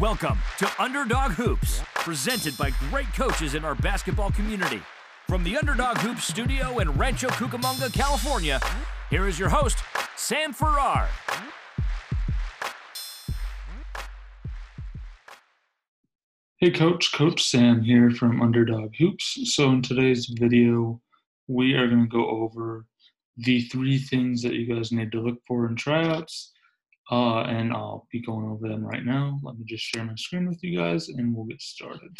Welcome to Underdog Hoops, presented by great coaches in our basketball community. From the Underdog Hoops studio in Rancho Cucamonga, California, here is your host, Sam Farrar. Hey Coach, Coach Sam here from Underdog Hoops. So in today's video, we are going to go over the three things that you guys need to look for in tryouts, uh, and I'll be going over them right now. Let me just share my screen with you guys, and we'll get started.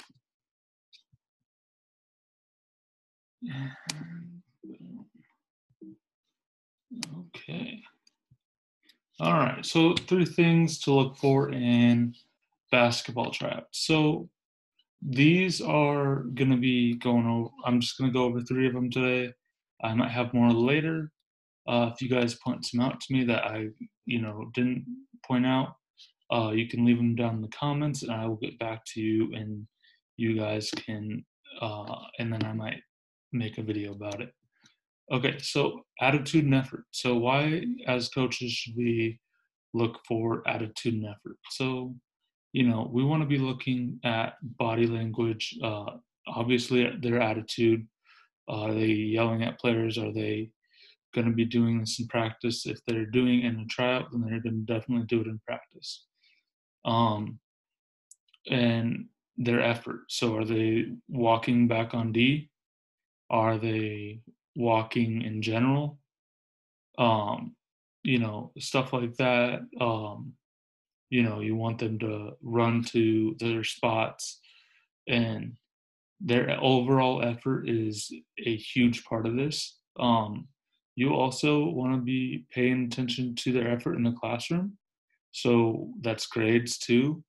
Okay. All right, so three things to look for in basketball tryouts. So these are going to be going over, I'm just going to go over three of them today. I might have more later. Uh, if you guys point some out to me that I, you know, didn't point out, uh, you can leave them down in the comments and I will get back to you and you guys can, uh, and then I might make a video about it. Okay, so attitude and effort. So why, as coaches, should we look for attitude and effort? So, you know, we want to be looking at body language, uh, obviously their attitude. are they yelling at players? Are they going to be doing this in practice? If they're doing it in a tryout, then they're going to definitely do it in practice. Um, and their effort. So, are they walking back on D? Are they walking in general? Um, you know, stuff like that. Um, you know, you want them to run to their spots, and their overall effort is a huge part of this. Um, you also want to be paying attention to their effort in the classroom. So that's grades too.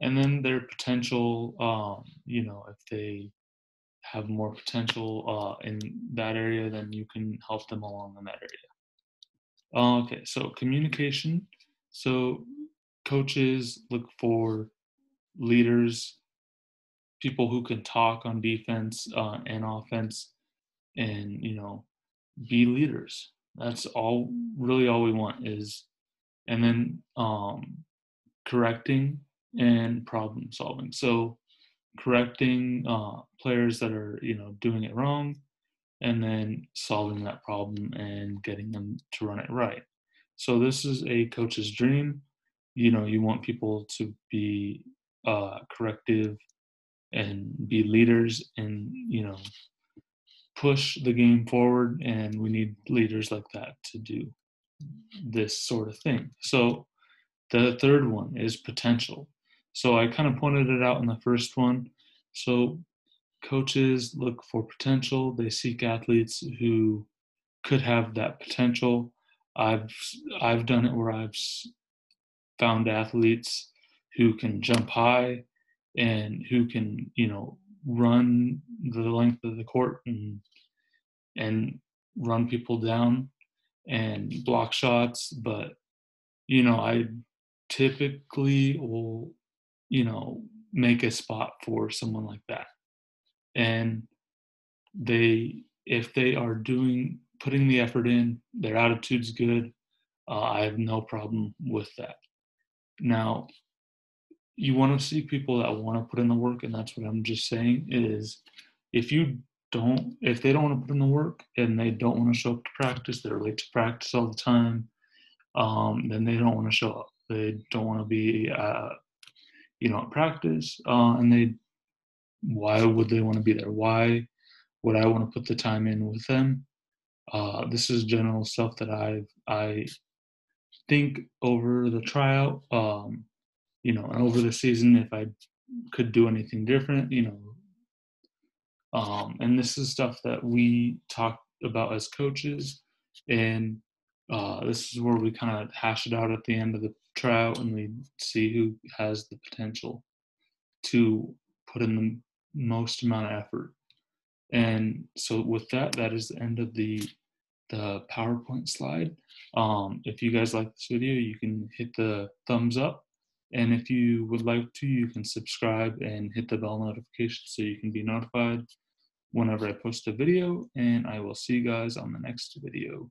And then their potential, um, you know, if they have more potential uh, in that area, then you can help them along in that area. Uh, okay, so communication. So coaches look for leaders, people who can talk on defense uh, and offense, and you know, be leaders. That's all. Really, all we want is, and then um, correcting and problem solving. So correcting uh, players that are you know doing it wrong and then solving that problem and getting them to run it right so this is a coach's dream you know you want people to be uh, corrective and be leaders and you know push the game forward and we need leaders like that to do this sort of thing so the third one is potential so I kind of pointed it out in the first one. So coaches look for potential. They seek athletes who could have that potential. I've I've done it where I've found athletes who can jump high and who can you know run the length of the court and and run people down and block shots but you know i typically will you know, make a spot for someone like that. And they, if they are doing, putting the effort in, their attitude's good, uh, I have no problem with that. Now, you want to see people that want to put in the work, and that's what I'm just saying is if you don't, if they don't want to put in the work and they don't want to show up to practice, they're late to practice all the time, um, then they don't want to show up. They don't want to be uh, you know, practice, uh, and they, why would they want to be there? Why would I want to put the time in with them? Uh, this is general stuff that I I think over the tryout, um, you know, and over the season, if I could do anything different, you know, um, and this is stuff that we talk about as coaches, and uh, this is where we kind of hash it out at the end of the tryout and we see who has the potential to put in the most amount of effort. And so with that, that is the end of the the PowerPoint slide. Um, if you guys like this video, you can hit the thumbs up. And if you would like to, you can subscribe and hit the bell notification so you can be notified whenever I post a video. And I will see you guys on the next video.